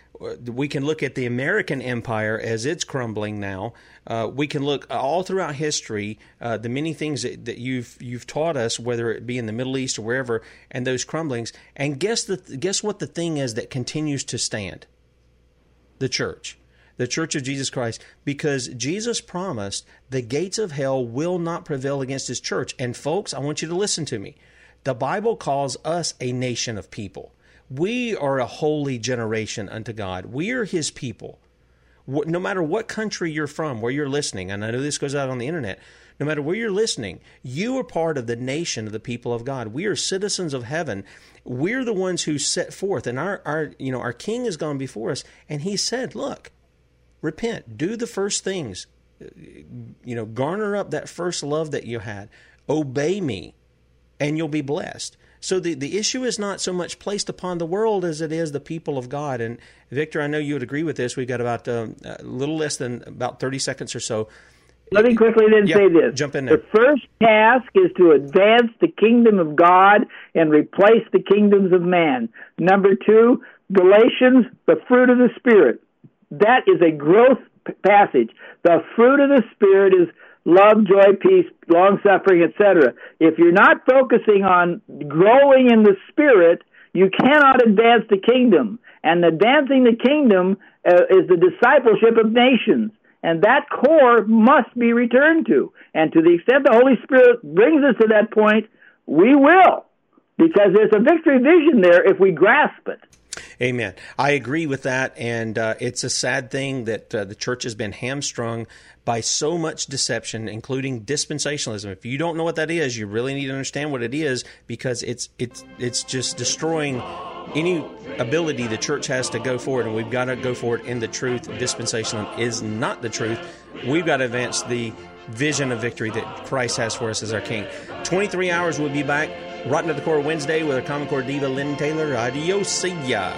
we can look at the American empire as it's crumbling now. Uh, we can look all throughout history, uh, the many things that, that, you've you've taught us, whether it be in the Middle East or wherever, and those crumblings. And guess the guess what the thing is that continues to stand? The church, the church of Jesus Christ, because Jesus promised the gates of hell will not prevail against His church. And folks, I want you to listen to me. The Bible calls us a nation of people. We are a holy generation unto God. We are His people. No matter what country you're from, where you're listening, and I know this goes out on the internet, no matter where you're listening, you are part of the nation of the people of God. We are citizens of heaven. We're the ones who set forth, and our, our you know our King has gone before us, and He said, "Look, repent, do the first things, you know, garner up that first love that you had, obey me, and you'll be blessed." So the, the issue is not so much placed upon the world as it is the people of God. And Victor, I know you would agree with this. We've got about um, a little less than about 30 seconds or so. Let me quickly then say this. Jump in there. The first task is to advance the kingdom of God and replace the kingdoms of man. Number two, Galatians, the fruit of the Spirit. That is a growth passage. The fruit of the Spirit is love, joy, peace, long suffering, etc. If you're not focusing on growing in the spirit, you cannot advance the kingdom. And advancing the kingdom uh, is the discipleship of nations. And that core must be returned to. And to the extent the Holy Spirit brings us to that point, we will. Because there's a victory vision there if we grasp it. Amen. I agree with that, and uh, it's a sad thing that uh, the church has been hamstrung by so much deception, including dispensationalism. If you don't know what that is, you really need to understand what it is because it's it's it's just destroying any ability the church has to go forward, and we've got to go forward in the truth. Dispensationalism is not the truth. We've got to advance the vision of victory that Christ has for us as our King. Twenty three hours, we'll be back. Rotten at the Core Wednesday with our Common Core diva, Lynn Taylor. Adios, see ya.